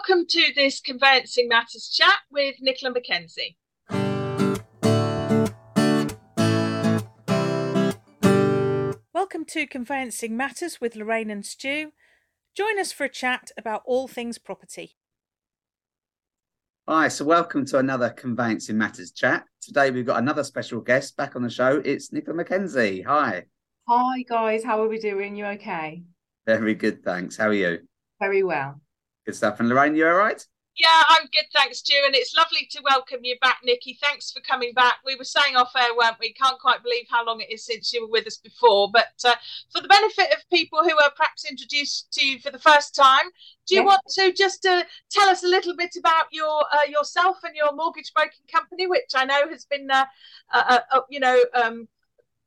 Welcome to this Conveyancing Matters chat with Nicola Mackenzie. Welcome to Conveyancing Matters with Lorraine and Stu. Join us for a chat about all things property. Hi, so welcome to another Conveyancing Matters chat. Today we've got another special guest back on the show. It's Nicola Mackenzie. Hi. Hi, guys. How are we doing? You okay? Very good, thanks. How are you? Very well. Good stuff. And Lorraine, you all right? Yeah, I'm good, thanks, Stu. And it's lovely to welcome you back, Nikki. Thanks for coming back. We were saying off air, weren't we? Can't quite believe how long it is since you were with us before. But uh, for the benefit of people who are perhaps introduced to you for the first time, do you want to just uh, tell us a little bit about your uh, yourself and your mortgage broking company, which I know has been, uh, uh, uh, you know, um,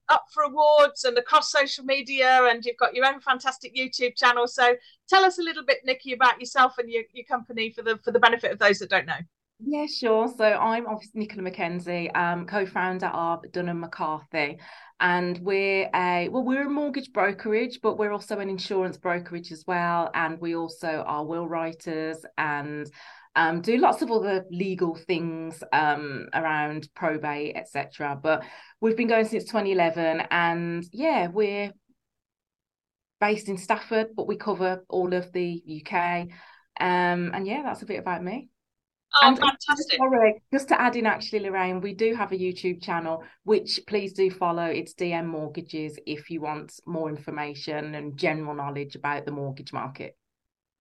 up for awards and across social media, and you've got your own fantastic YouTube channel. So tell us a little bit, Nikki, about yourself and your, your company for the for the benefit of those that don't know. Yeah, sure. So I'm obviously Nicola McKenzie, um, co-founder of Dunham McCarthy, and we're a well, we're a mortgage brokerage, but we're also an insurance brokerage as well, and we also are will writers and um, do lots of other legal things um, around probate, etc. But we've been going since 2011, and yeah, we're based in Stafford, but we cover all of the UK. Um, and yeah, that's a bit about me. Oh, and fantastic. Sorry, just to add in, actually, Lorraine, we do have a YouTube channel, which please do follow. It's DM Mortgages if you want more information and general knowledge about the mortgage market.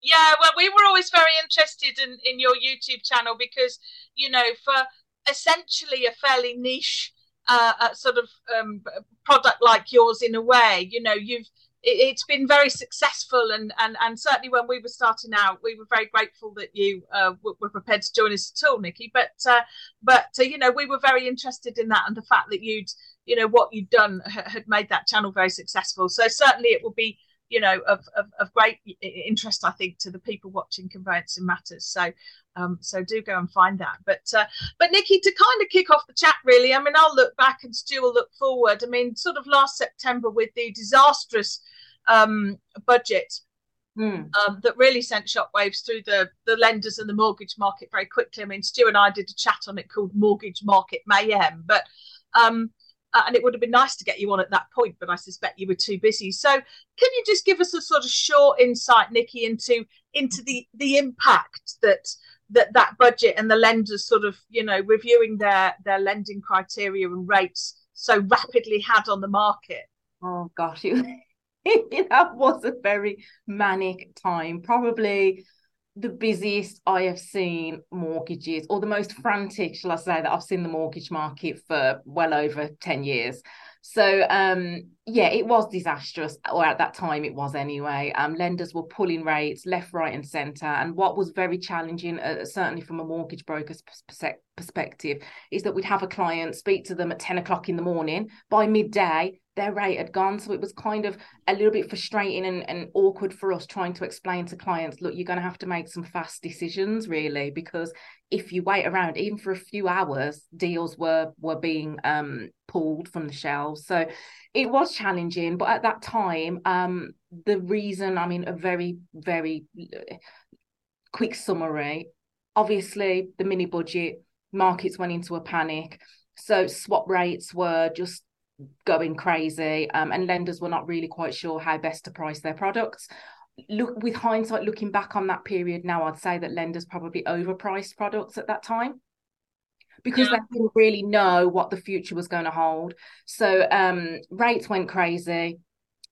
Yeah, well, we were always very interested in, in your YouTube channel because, you know, for essentially a fairly niche uh, uh, sort of um, product like yours, in a way, you know, you've it, has been very successful, and and and certainly when we were starting out, we were very grateful that you uh, were prepared to join us at all, Nikki. But uh, but uh, you know, we were very interested in that and the fact that you'd you know what you'd done had made that channel very successful. So certainly it will be you know of, of, of great interest i think to the people watching conveyancing matters so um, so do go and find that but uh, but nikki to kind of kick off the chat really i mean i'll look back and stu will look forward i mean sort of last september with the disastrous um, budget Mm. Um, that really sent shockwaves through the the lenders and the mortgage market very quickly. I mean, Stu and I did a chat on it called Mortgage Market Mayhem, but um, uh, and it would have been nice to get you on at that point, but I suspect you were too busy. So, can you just give us a sort of short insight, Nikki, into into the the impact that that that budget and the lenders sort of you know reviewing their their lending criteria and rates so rapidly had on the market? Oh gosh, it, that was a very manic time. Probably the busiest I have seen mortgages, or the most frantic, shall I say, that I've seen the mortgage market for well over 10 years. So um, yeah, it was disastrous, or at that time it was anyway. Um, lenders were pulling rates left, right, and centre. And what was very challenging, uh, certainly from a mortgage broker's perspective, is that we'd have a client speak to them at 10 o'clock in the morning. By midday, their rate had gone. So it was kind of a little bit frustrating and, and awkward for us trying to explain to clients, look, you're going to have to make some fast decisions, really, because if you wait around, even for a few hours, deals were were being um, pulled from the shelves. So it was challenging. But at that time, um, the reason, I mean, a very, very uh, quick summary, obviously the mini budget markets went into a panic. So swap rates were just going crazy, um, and lenders were not really quite sure how best to price their products. Look, with hindsight, looking back on that period now, I'd say that lenders probably overpriced products at that time because yeah. they didn't really know what the future was going to hold. So um, rates went crazy.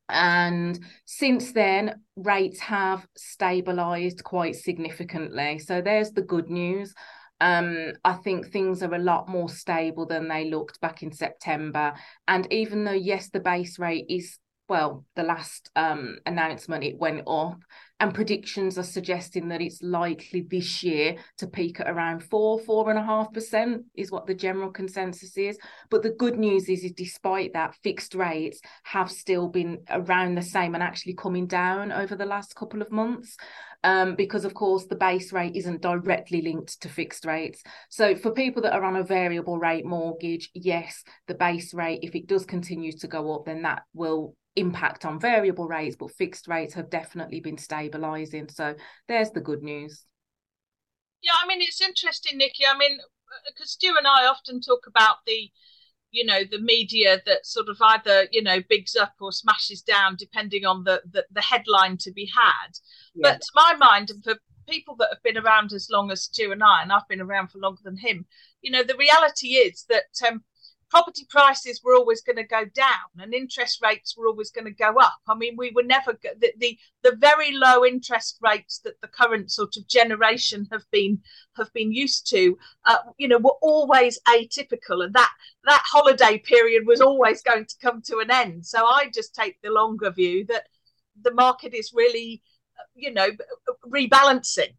And since then, rates have stabilized quite significantly. So there's the good news um, I think things are a lot more stable than they looked back in September. And even though, yes, the base rate is, well, the last um, announcement, it went up, and predictions are suggesting that it's likely this year to peak at around four, four and a half percent is what the general consensus is. But the good news is, is despite that, fixed rates have still been around the same and actually coming down over the last couple of months um, because of course the base rate isn't directly linked to fixed rates. So for people that are on a variable rate mortgage, yes, the base rate, if it does continue to go up, then that will impact on variable rates, but fixed rates have definitely been stabilizing. So there's the good news. Yeah, I mean it's interesting, Nikki. I mean, because uh, Stu and I often talk about the, you know, the media that sort of either you know bigs up or smashes down depending on the the, the headline to be had. Yeah. But to my mind, and for people that have been around as long as Stu and I, and I've been around for longer than him, you know, the reality is that um, property prices were always going to go down and interest rates were always going to go up. I mean, we were never the, the, the very low interest rates that the current sort of generation have been have been used to, uh, you know, were always atypical, and that that holiday period was always going to come to an end. So I just take the longer view that the market is really, uh, you know, rebalancing.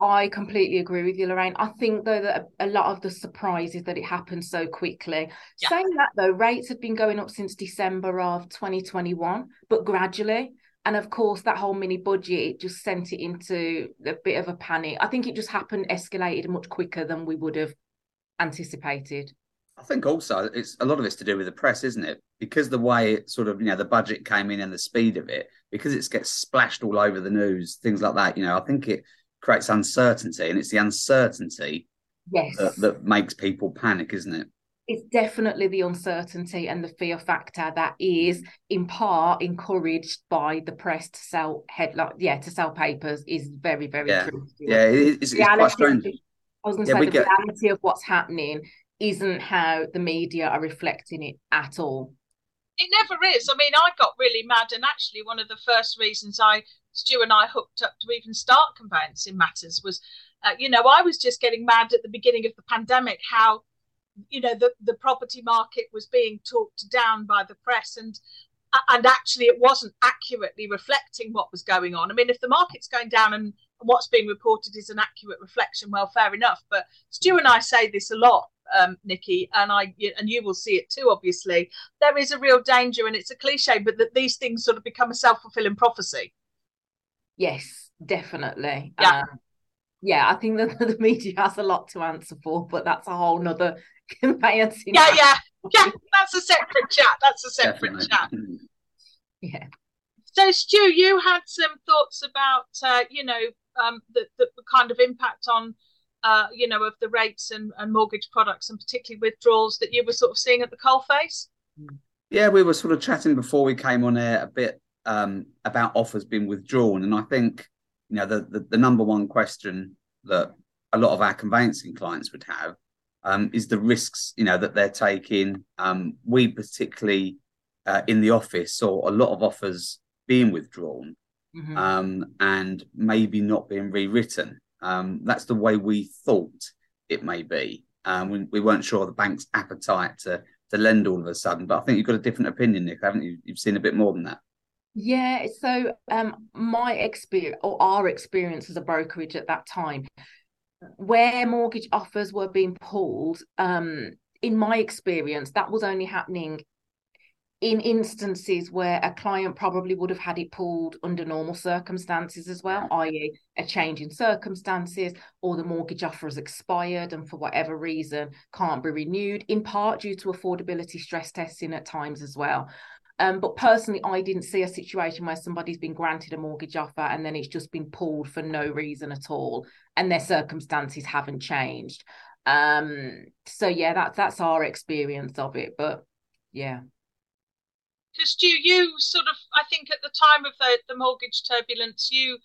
I completely agree with you, Lorraine. I think though that a lot of the surprise is that it happened so quickly. Yeah. Saying that though, rates have been going up since December of 2021, but gradually. And of course, that whole mini budget just sent it into a bit of a panic. I think it just happened, escalated much quicker than we would have anticipated. I think also it's a lot of it's to do with the press, isn't it? Because the way it sort of, you know, the budget came in and the speed of it, because it gets splashed all over the news, things like that. You know, I think it creates uncertainty, and it's the uncertainty yes. that, that makes people panic, isn't it? It's definitely the uncertainty and the fear factor that is in part encouraged by the press to sell headline, yeah, to sell papers is very, very yeah. true. Yeah, it's, it's quite strange. I was going to yeah, say the get... reality of what's happening isn't how the media are reflecting it at all. It never is. I mean, I got really mad, and actually, one of the first reasons I Stu and I hooked up to even start conveyancing matters was, uh, you know, I was just getting mad at the beginning of the pandemic how, you know, the, the property market was being talked down by the press and and actually it wasn't accurately reflecting what was going on. I mean, if the market's going down and what's being reported is an accurate reflection, well, fair enough. But Stu and I say this a lot, um, Nikki, and I and you will see it too. Obviously, there is a real danger, and it's a cliche, but that these things sort of become a self fulfilling prophecy. Yes, definitely. Yeah. Um, yeah, I think that the media has a lot to answer for, but that's a whole nother conveyancing. Yeah, yeah, yeah. That's a separate chat. That's a separate definitely. chat. Yeah. So, Stu, you had some thoughts about, uh, you know, um, the, the kind of impact on, uh, you know, of the rates and, and mortgage products, and particularly withdrawals that you were sort of seeing at the coalface. Yeah, we were sort of chatting before we came on air a bit um, about offers being withdrawn. And I think, you know, the, the, the, number one question that a lot of our conveyancing clients would have um, is the risks, you know, that they're taking. Um, we particularly uh, in the office saw a lot of offers being withdrawn mm-hmm. Um, and maybe not being rewritten. Um, that's the way we thought it may be. Um, we, we weren't sure the bank's appetite to to lend all of a sudden. But I think you've got a different opinion, Nick, haven't you? You've seen a bit more than that. Yeah, so um, my experience or our experience as a brokerage at that time, where mortgage offers were being pulled, um, in my experience, that was only happening in instances where a client probably would have had it pulled under normal circumstances as well, i.e., a change in circumstances, or the mortgage offer has expired and for whatever reason can't be renewed, in part due to affordability stress testing at times as well. Um, but personally, I didn't see a situation where somebody's been granted a mortgage offer and then it's just been pulled for no reason at all, and their circumstances haven't changed. Um, so yeah, that's that's our experience of it. But yeah. Because do you sort of, I think at the time of the, the mortgage turbulence, you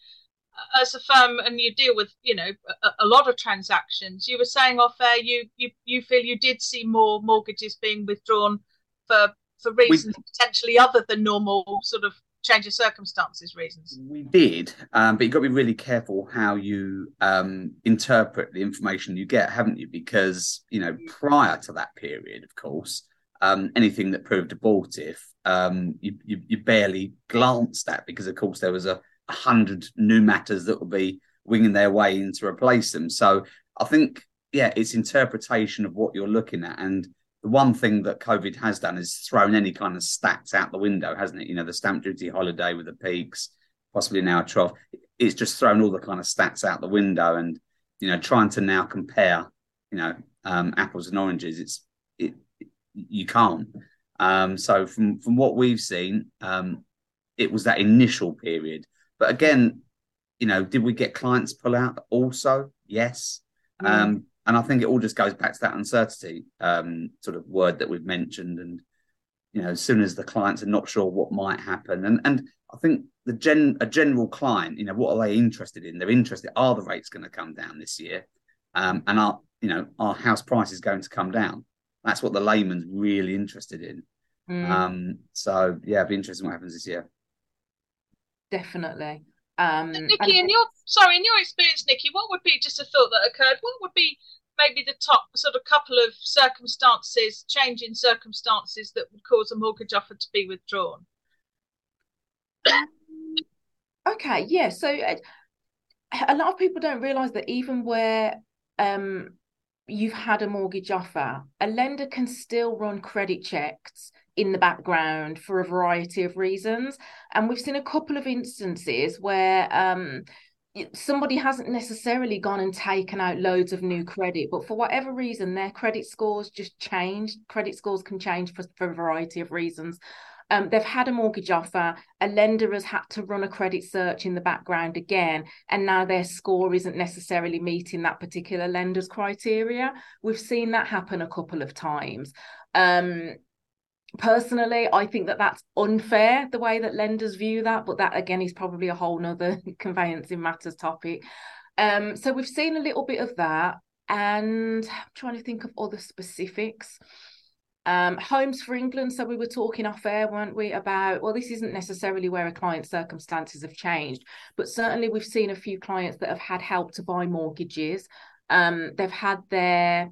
uh, as a firm and you deal with you know a, a, lot of transactions you were saying off air you you you feel you did see more mortgages being withdrawn for for reasons we, potentially other than normal sort of change of circumstances reasons. We did, um, but you've got to be really careful how you um, interpret the information you get, haven't you? Because you know, prior to that period, of course, um, anything that proved abortive, um, you, you, you barely glanced at because, of course, there was a, a hundred new matters that would be winging their way in to replace them. So I think, yeah, it's interpretation of what you're looking at and the one thing that COVID has done is thrown any kind of stats out the window, hasn't it? You know, the stamp duty holiday with the peaks, possibly now a trough. It's just thrown all the kind of stats out the window, and you know, trying to now compare, you know, um, apples and oranges, it's it, it you can't. Um, so from from what we've seen, um, it was that initial period. But again, you know, did we get clients pull out also? Yes. Mm. Um, and I think it all just goes back to that uncertainty um, sort of word that we've mentioned. And, you know, as soon as the clients are not sure what might happen. And, and I think the gen a general client, you know, what are they interested in? They're interested, are the rates going to come down this year? Um, and are, you know, our house price is going to come down? That's what the layman's really interested in. Mm. Um, so yeah, it'd be interesting what happens this year. Definitely. Um, Nikki, and... in your sorry, in your experience, Nikki, what would be just a thought that occurred? What would be maybe the top sort of couple of circumstances, changing circumstances that would cause a mortgage offer to be withdrawn? okay, yeah. So uh, a lot of people don't realise that even where um, you've had a mortgage offer, a lender can still run credit checks in the background for a variety of reasons. And we've seen a couple of instances where um, somebody hasn't necessarily gone and taken out loads of new credit, but for whatever reason, their credit scores just changed. Credit scores can change for, for a variety of reasons. Um, they've had a mortgage offer, a lender has had to run a credit search in the background again, and now their score isn't necessarily meeting that particular lender's criteria. We've seen that happen a couple of times. Um, personally i think that that's unfair the way that lenders view that but that again is probably a whole nother conveyancing matters topic um so we've seen a little bit of that and I'm trying to think of other specifics um, homes for England. So we were talking off air, weren't we, about well, this isn't necessarily where a client's circumstances have changed, but certainly we've seen a few clients that have had help to buy mortgages. Um, they've had their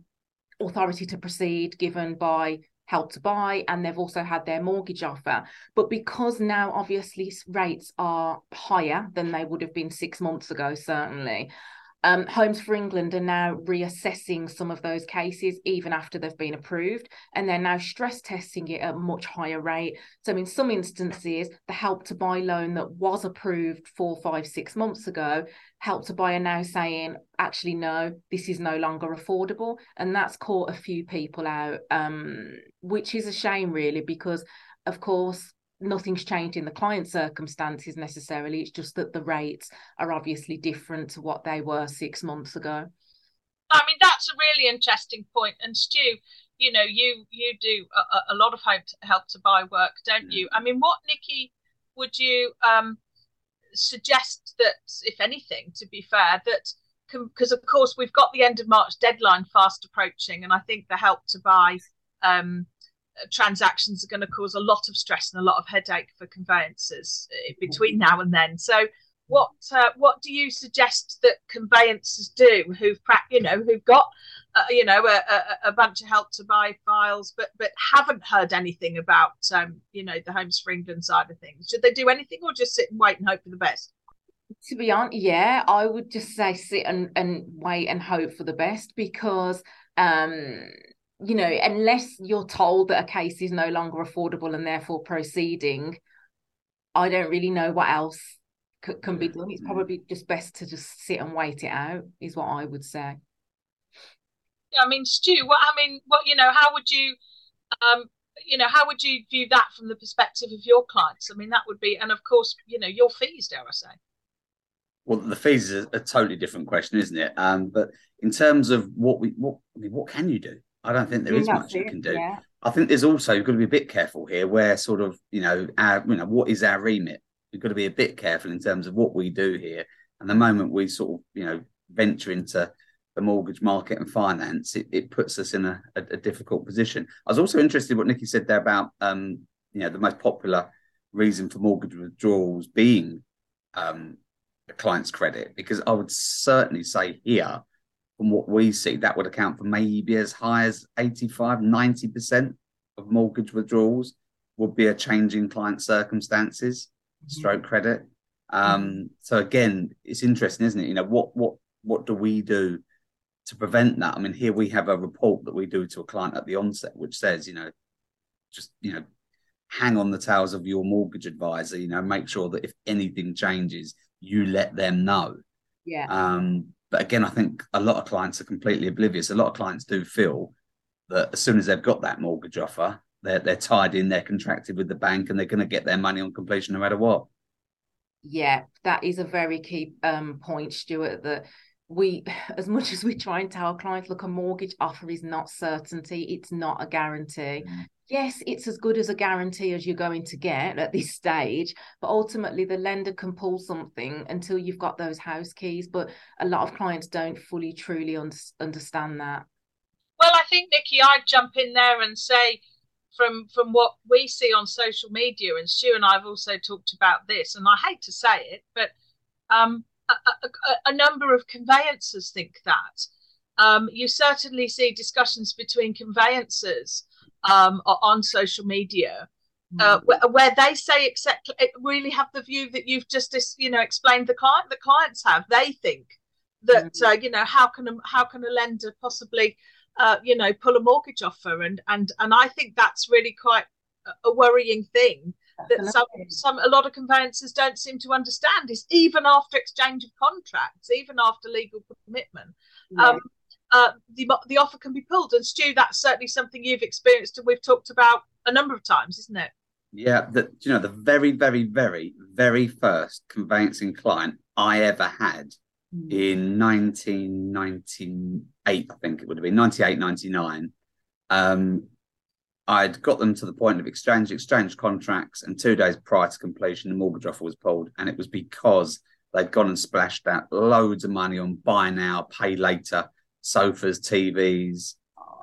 authority to proceed given by help to buy and they've also had their mortgage offer. But because now obviously rates are higher than they would have been 6 months ago certainly um, Homes for England are now reassessing some of those cases even after they've been approved, and they're now stress testing it at a much higher rate. So, in some instances, the help to buy loan that was approved four, five, six months ago, help to buy are now saying, actually, no, this is no longer affordable. And that's caught a few people out, um, which is a shame, really, because, of course, nothing's changed in the client circumstances necessarily. It's just that the rates are obviously different to what they were six months ago. I mean, that's a really interesting point. And Stu, you know, you you do a, a lot of help to, help to buy work, don't you? I mean, what Nikki would you um, suggest that, if anything, to be fair, that because of course we've got the end of March deadline fast approaching, and I think the help to buy um, transactions are going to cause a lot of stress and a lot of headache for conveyancers uh, between now and then. So, what uh, what do you suggest that conveyancers do who've you know who've got uh, you know a, a, a, bunch of help to buy files but but haven't heard anything about um, you know the Homes for England side of things? Should they do anything or just sit and wait and hope for the best? To be honest, yeah, I would just say sit and, and wait and hope for the best because um you know, unless you're told that a case is no longer affordable and therefore proceeding, I don't really know what else c- can be done. It's probably just best to just sit and wait it out, is what I would say. Yeah, I mean, Stu, what I mean, what you know, how would you, um, you know, how would you view that from the perspective of your clients? I mean, that would be, and of course, you know, your fees, dare I say. Well, the fees is a, a totally different question, isn't it? Um, but in terms of what we, what I mean, what can you do? I don't think there is much you can do. Yeah. I think there's also you've got to be a bit careful here, where sort of you know our you know what is our remit. We've got to be a bit careful in terms of what we do here. And the moment we sort of you know venture into the mortgage market and finance, it, it puts us in a, a, a, difficult position. I was also interested in what Nikki said there about um, you know the most popular reason for mortgage withdrawals being um, the client's credit, because I would certainly say here from what we see, that would account for maybe as high as 85, 90% of mortgage withdrawals would be a change in client circumstances, mm-hmm. stroke credit. Um, mm-hmm. so again, it's interesting, isn't it? You know, what what what do we do to prevent that? I mean, here we have a report that we do to a client at the onset, which says, you know, just you know, hang on the tails of your mortgage advisor. You know, make sure that if anything changes, you let them know. Yeah. Um, but again, I think a lot of clients are completely oblivious. A lot of clients do feel that as soon as they've got that mortgage offer, they're they're tied in, they're contracted with the bank, and they're going to get their money on completion no matter what. Yeah, that is a very key um, point, Stuart. That we as much as we try and tell our clients look a mortgage offer is not certainty it's not a guarantee mm. yes it's as good as a guarantee as you're going to get at this stage but ultimately the lender can pull something until you've got those house keys but a lot of clients don't fully truly un- understand that well i think nikki i'd jump in there and say from from what we see on social media and stu and i've also talked about this and i hate to say it but um a, a, number of conveyancers think that. Um, you certainly see discussions between conveyancers um, on social media uh, mm. where, where, they say exactly really have the view that you've just you know explained the client the clients have they think that mm. uh, you know how can a, how can a lender possibly uh, you know pull a mortgage offer and and and I think that's really quite a worrying thing that some, some a lot of conveyancers don't seem to understand is even after exchange of contracts, even after legal commitment, yeah. um, uh, the the offer can be pulled. And Stu, that's certainly something you've experienced and we've talked about a number of times, isn't it? Yeah, the, you know the very, very, very, very first conveyancing client I ever had mm. in 1998, I think it would have been 98, 99. Um, I'd got them to the point of exchange, exchange contracts, and two days prior to completion, the mortgage offer was pulled. And it was because they'd gone and splashed out loads of money on buy now, pay later, sofas, TVs,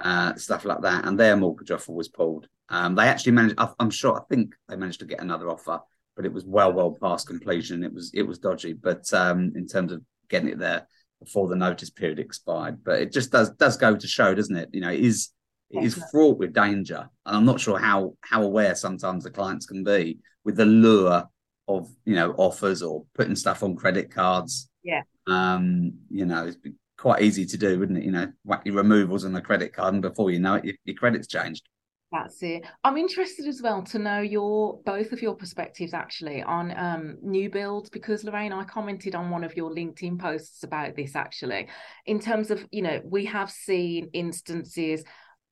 uh, stuff like that. And their mortgage offer was pulled. Um, they actually managed, I'm sure, I think they managed to get another offer, but it was well, well past completion. It was, it was dodgy. But um, in terms of getting it there before the notice period expired, but it just does does go to show, doesn't it? You know, it is is fraught with danger. And I'm not sure how how aware sometimes the clients can be with the lure of you know offers or putting stuff on credit cards. Yeah. Um, you know, it's quite easy to do, wouldn't it? You know, whack your removals on the credit card, and before you know it, your, your credit's changed. That's it. I'm interested as well to know your both of your perspectives actually on um, new builds because Lorraine, I commented on one of your LinkedIn posts about this actually, in terms of you know we have seen instances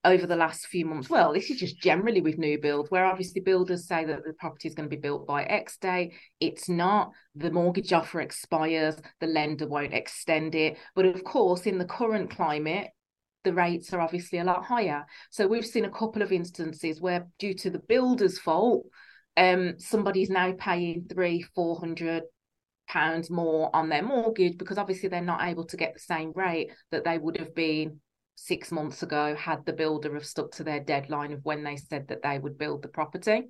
over the last few months. Well, this is just generally with new build, where obviously builders say that the property is going to be built by X day. It's not. The mortgage offer expires, the lender won't extend it. But of course, in the current climate, the rates are obviously a lot higher. So we've seen a couple of instances where, due to the builder's fault, um, somebody's now paying three, four hundred pounds more on their mortgage because obviously they're not able to get the same rate that they would have been six months ago had the builder have stuck to their deadline of when they said that they would build the property.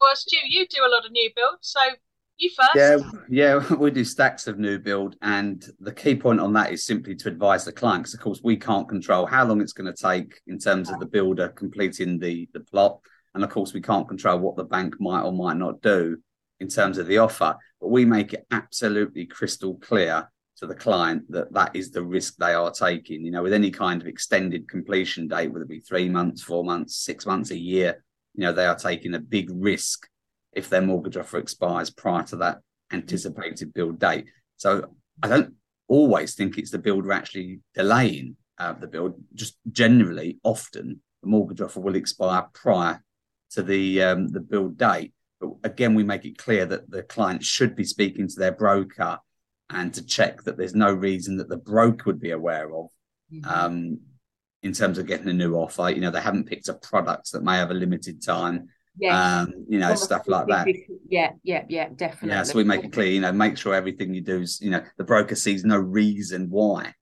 Well, Stu, you do a lot of new builds, so you first. Yeah, yeah, we do stacks of new build, and the key point on that is simply to advise the client, because of course we can't control how long it's going to take in terms of the builder completing the the plot, and of course we can't control what the bank might or might not do in terms of the offer, but we make it absolutely crystal clear to the client that that is the risk they are taking. You know, with any kind of extended completion date, whether it be three months, four months, six months, a year, you know, they are taking a big risk if their mortgage offer expires prior to that anticipated build date. So I don't always think it's the builder actually delaying uh, the build. Just generally, often the mortgage offer will expire prior to the um, the build date. But again, we make it clear that the client should be speaking to their broker and to check that there's no reason that the broker would be aware of mm-hmm. um, in terms of getting a new offer. You know, they haven't picked up products that may have a limited time. Um, you know, stuff like that. Yeah, yeah, yeah, definitely. Yeah, so we make it clear, you know, make sure everything you do is, you know, the broker sees no reason why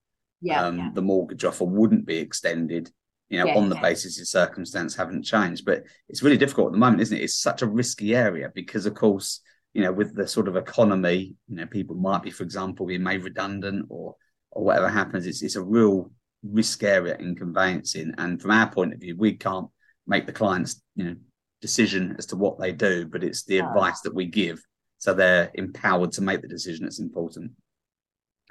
yeah, um, yeah. the mortgage offer wouldn't be extended, you know, yeah, on the basis of circumstance haven't changed. But it's really difficult at the moment, isn't it? It's such a risky area because, of course, you know, with the sort of economy, you know, people might be, for example, being made redundant or or whatever happens. It's it's a real risk area in conveyancing. And from our point of view, we can't make the client's, you know, decision as to what they do, but it's the advice that we give. So they're empowered to make the decision that's important.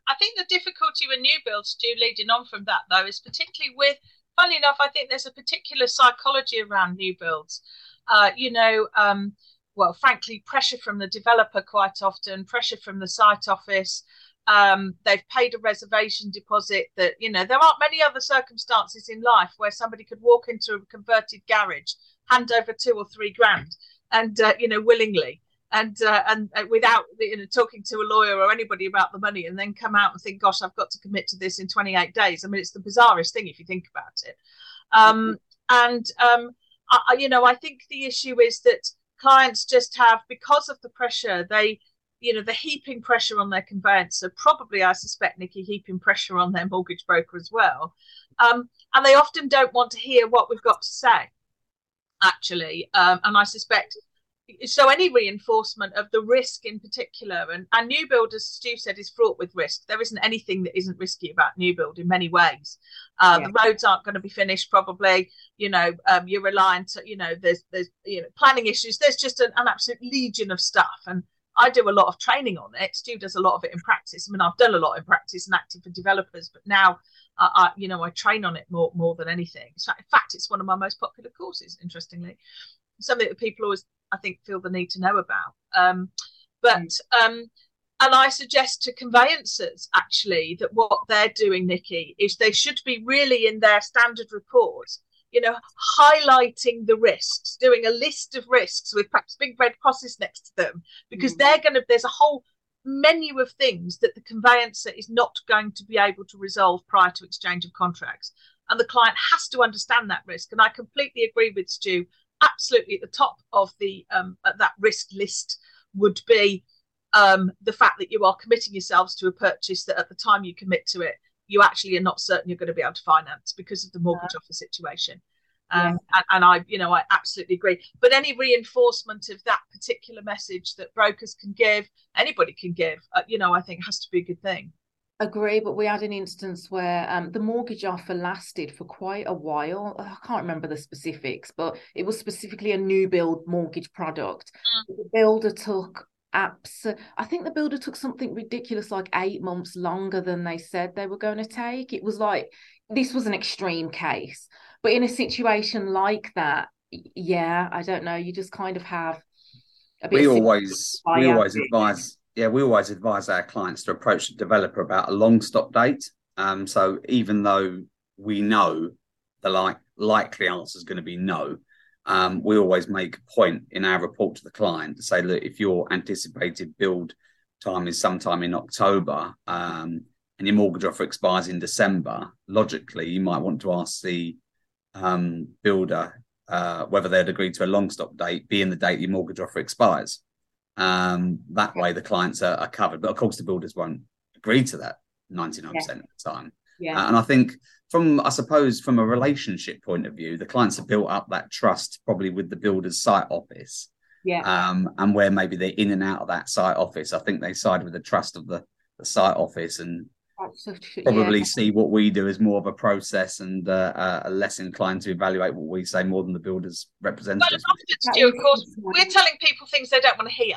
I think the difficulty with new builds, Stu, leading on from that though, is particularly with funny enough, I think there's a particular psychology around new builds. Uh, you know, um, well, frankly, pressure from the developer quite often, pressure from the site office. Um, they've paid a reservation deposit that, you know, there aren't many other circumstances in life where somebody could walk into a converted garage, hand over two or three grand, and, uh, you know, willingly. and uh, and uh, without you know talking to a lawyer or anybody about the money, and then come out and think, "Gosh, I've got to commit to this in 28 days." I mean, it's the bizarrest thing if you think about it. Um, and um, I, you know, I think the issue is that clients just have because of the pressure they you know the heaping pressure on their conveyancer probably i suspect nikki heaping pressure on their mortgage broker as well. Um, and they often don't want to hear what we've got to say actually. Um, and i suspect so any reinforcement of the risk in particular and, and new build as stu said is fraught with risk there isn't anything that isn't risky about new build in many ways uh, yeah. the roads aren't going to be finished probably you know um, you're reliant to, you know there's there's you know planning issues there's just an, an absolute legion of stuff and I do a lot of training on it. Stu does a lot of it in practice. I mean, I've done a lot in practice and acting for developers, but now, uh, I, you know, I train on it more more than anything. So in fact, it's one of my most popular courses. Interestingly, something that people always I think feel the need to know about. Um, but mm. um, and I suggest to conveyancers actually that what they're doing, Nikki, is they should be really in their standard reports, you know, highlighting the risks, doing a list of risks with perhaps big red crosses next to them, because mm. they're going to. There's a whole menu of things that the conveyancer is not going to be able to resolve prior to exchange of contracts. And the client has to understand that risk. And I completely agree with Stu absolutely at the top of the um, that risk list would be um, the fact that you are committing yourselves to a purchase that at the time you commit to it, you actually are not certain you're going to be able to finance because of the mortgage yeah. offer situation. Um, yeah. and, and, I, you know, I absolutely agree. But any reinforcement of that particular message that brokers can give, anybody can give, uh, you know, I think has to be a good thing. Agree, but we had an instance where um, the mortgage offer lasted for quite a while. I can't remember the specifics, but it was specifically a new build mortgage product. Mm. The builder took apps. I think the builder took something ridiculous like eight months longer than they said they were going to take. It was like this was an extreme case, but in a situation like that, yeah, I don't know. You just kind of have. we always we always advise yeah, we always advise our clients to approach the developer about a long stop date. Um, so even though we know the like likely answer is going to be no, um, we always make a point in our report to the client to say, look, if your anticipated build time is sometime in October um, and your mortgage offer expires in December, logically you might want to ask the um, builder uh, whether they'd agree to a long stop date being the date your mortgage offer expires. Um, that way, the clients are, are, covered. But of course, the builders won't agree to that 99% yeah. of the time. Yeah. Uh, and I think, from I suppose, from a relationship point of view, the clients have built up that trust probably with the builder's site office. Yeah. Um, and where maybe they're in and out of that site office, I think they side with the trust of the, the site office and probably yeah. see what we do as more of a process and uh, uh, less inclined to evaluate what we say more than the builders representatives. Well, often, of course, we're telling people things they don't want to hear.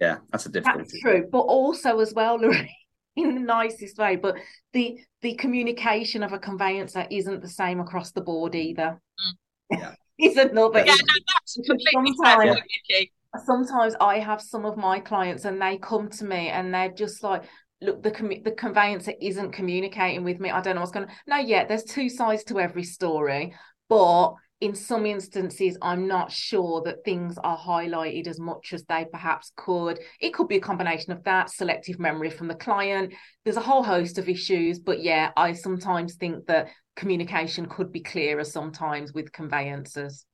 Yeah, that's a difficulty. That's true, but also as well, Lorraine, in the nicest way. But the the communication of a conveyancer isn't the same across the board either. Mm. Yeah. is another. Yeah, no, that's completely sometimes, sometimes I have some of my clients and they come to me and they're just like, look, the com- the conveyancer isn't communicating with me. I don't know what's going on. No, yeah, there's two sides to every story, but in some instances, I'm not sure that things are highlighted as much as they perhaps could. It could be a combination of that, selective memory from the client. There's a whole host of issues, but yeah, I sometimes think that communication could be clearer sometimes with conveyancers.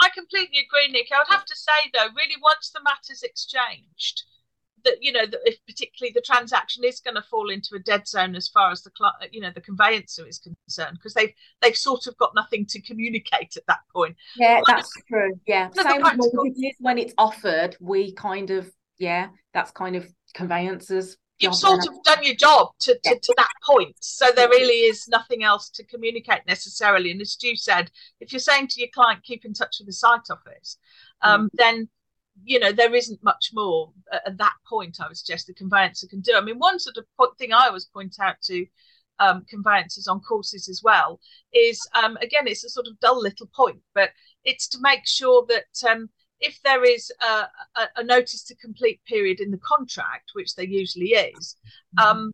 I completely agree, Nick. I would have to say, though, really, once the matter's exchanged, that you know that if particularly the transaction is going to fall into a dead zone as far as the you know the conveyancer is concerned because they've they've sort of got nothing to communicate at that point yeah that's true yeah same mortgages when it's offered we kind of yeah that's kind of conveyancers you've sort of done your job to, to, yeah. to, that point. So there really is nothing else to communicate necessarily. And as Stu said, if you're saying to your client, keep in touch with the site office, um, mm. then you know there isn't much more at that point i would suggest the conveyancer can do i mean one sort of thing i always point out to um, conveyancers on courses as well is um, again it's a sort of dull little point but it's to make sure that um, if there is a, a, a, notice to complete period in the contract which there usually is mm-hmm. um,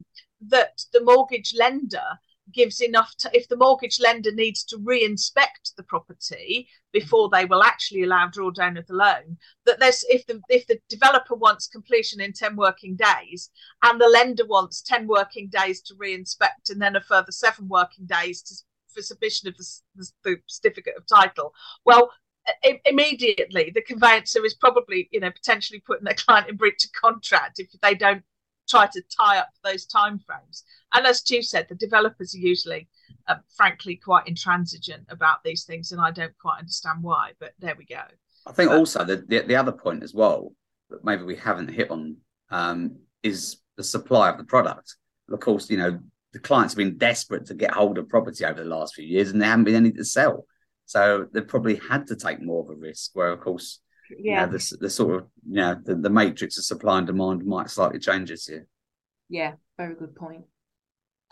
that the mortgage lender gives enough to, if the mortgage lender needs to re-inspect the property before they will actually allow drawdown of the loan that there's if the if the developer wants completion in 10 working days and the lender wants 10 working days to re-inspect and then a further seven working days to, for submission of the, the, the certificate of title well immediately the conveyancer is probably you know potentially putting their client in breach of contract if they don't try to tie up those timeframes. And as Stu said, the developers are usually, uh, frankly, quite intransigent about these things, and I don't quite understand why. But there we go. I think but, also the, the, the other point as well that maybe we haven't hit on um, is the supply of the product. Of course, you know the clients have been desperate to get hold of property over the last few years, and there haven't been any to sell. So they've probably had to take more of a risk. Where, of course, yeah, you know, the, the sort of you know the, the matrix of supply and demand might slightly change this year. Yeah, very good point.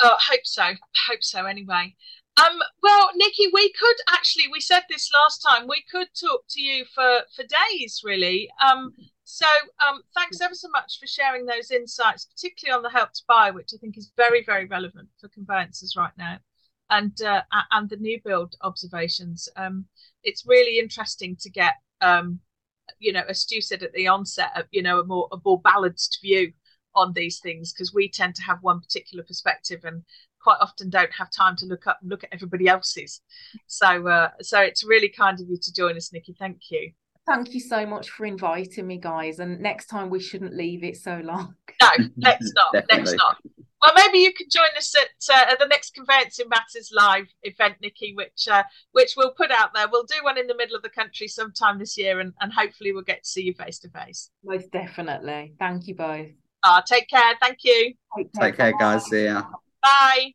Oh, I hope so. I hope so. Anyway, um, well, Nikki, we could actually we said this last time. We could talk to you for for days, really. Um, so um, thanks ever so much for sharing those insights, particularly on the help to buy, which I think is very very relevant for conveyancers right now, and uh, and the new build observations. Um, it's really interesting to get um you know, as Stu said at the onset, you know, a more a more balanced view on these things because we tend to have one particular perspective and quite often don't have time to look up and look at everybody else's. So, uh, so it's really kind of you to join us, Nikki. Thank you. Thank you so much for inviting me, guys. And next time we shouldn't leave it so long. No, let's not. let's not. Well, maybe you can join us at, uh, at the next Conveyancing Matters live event, Nikki, which uh, which we'll put out there. We'll do one in the middle of the country sometime this year, and, and hopefully we'll get to see you face to face. Most definitely. Thank you both. Uh, take care. Thank you. Take care, take care guys. See ya. Bye.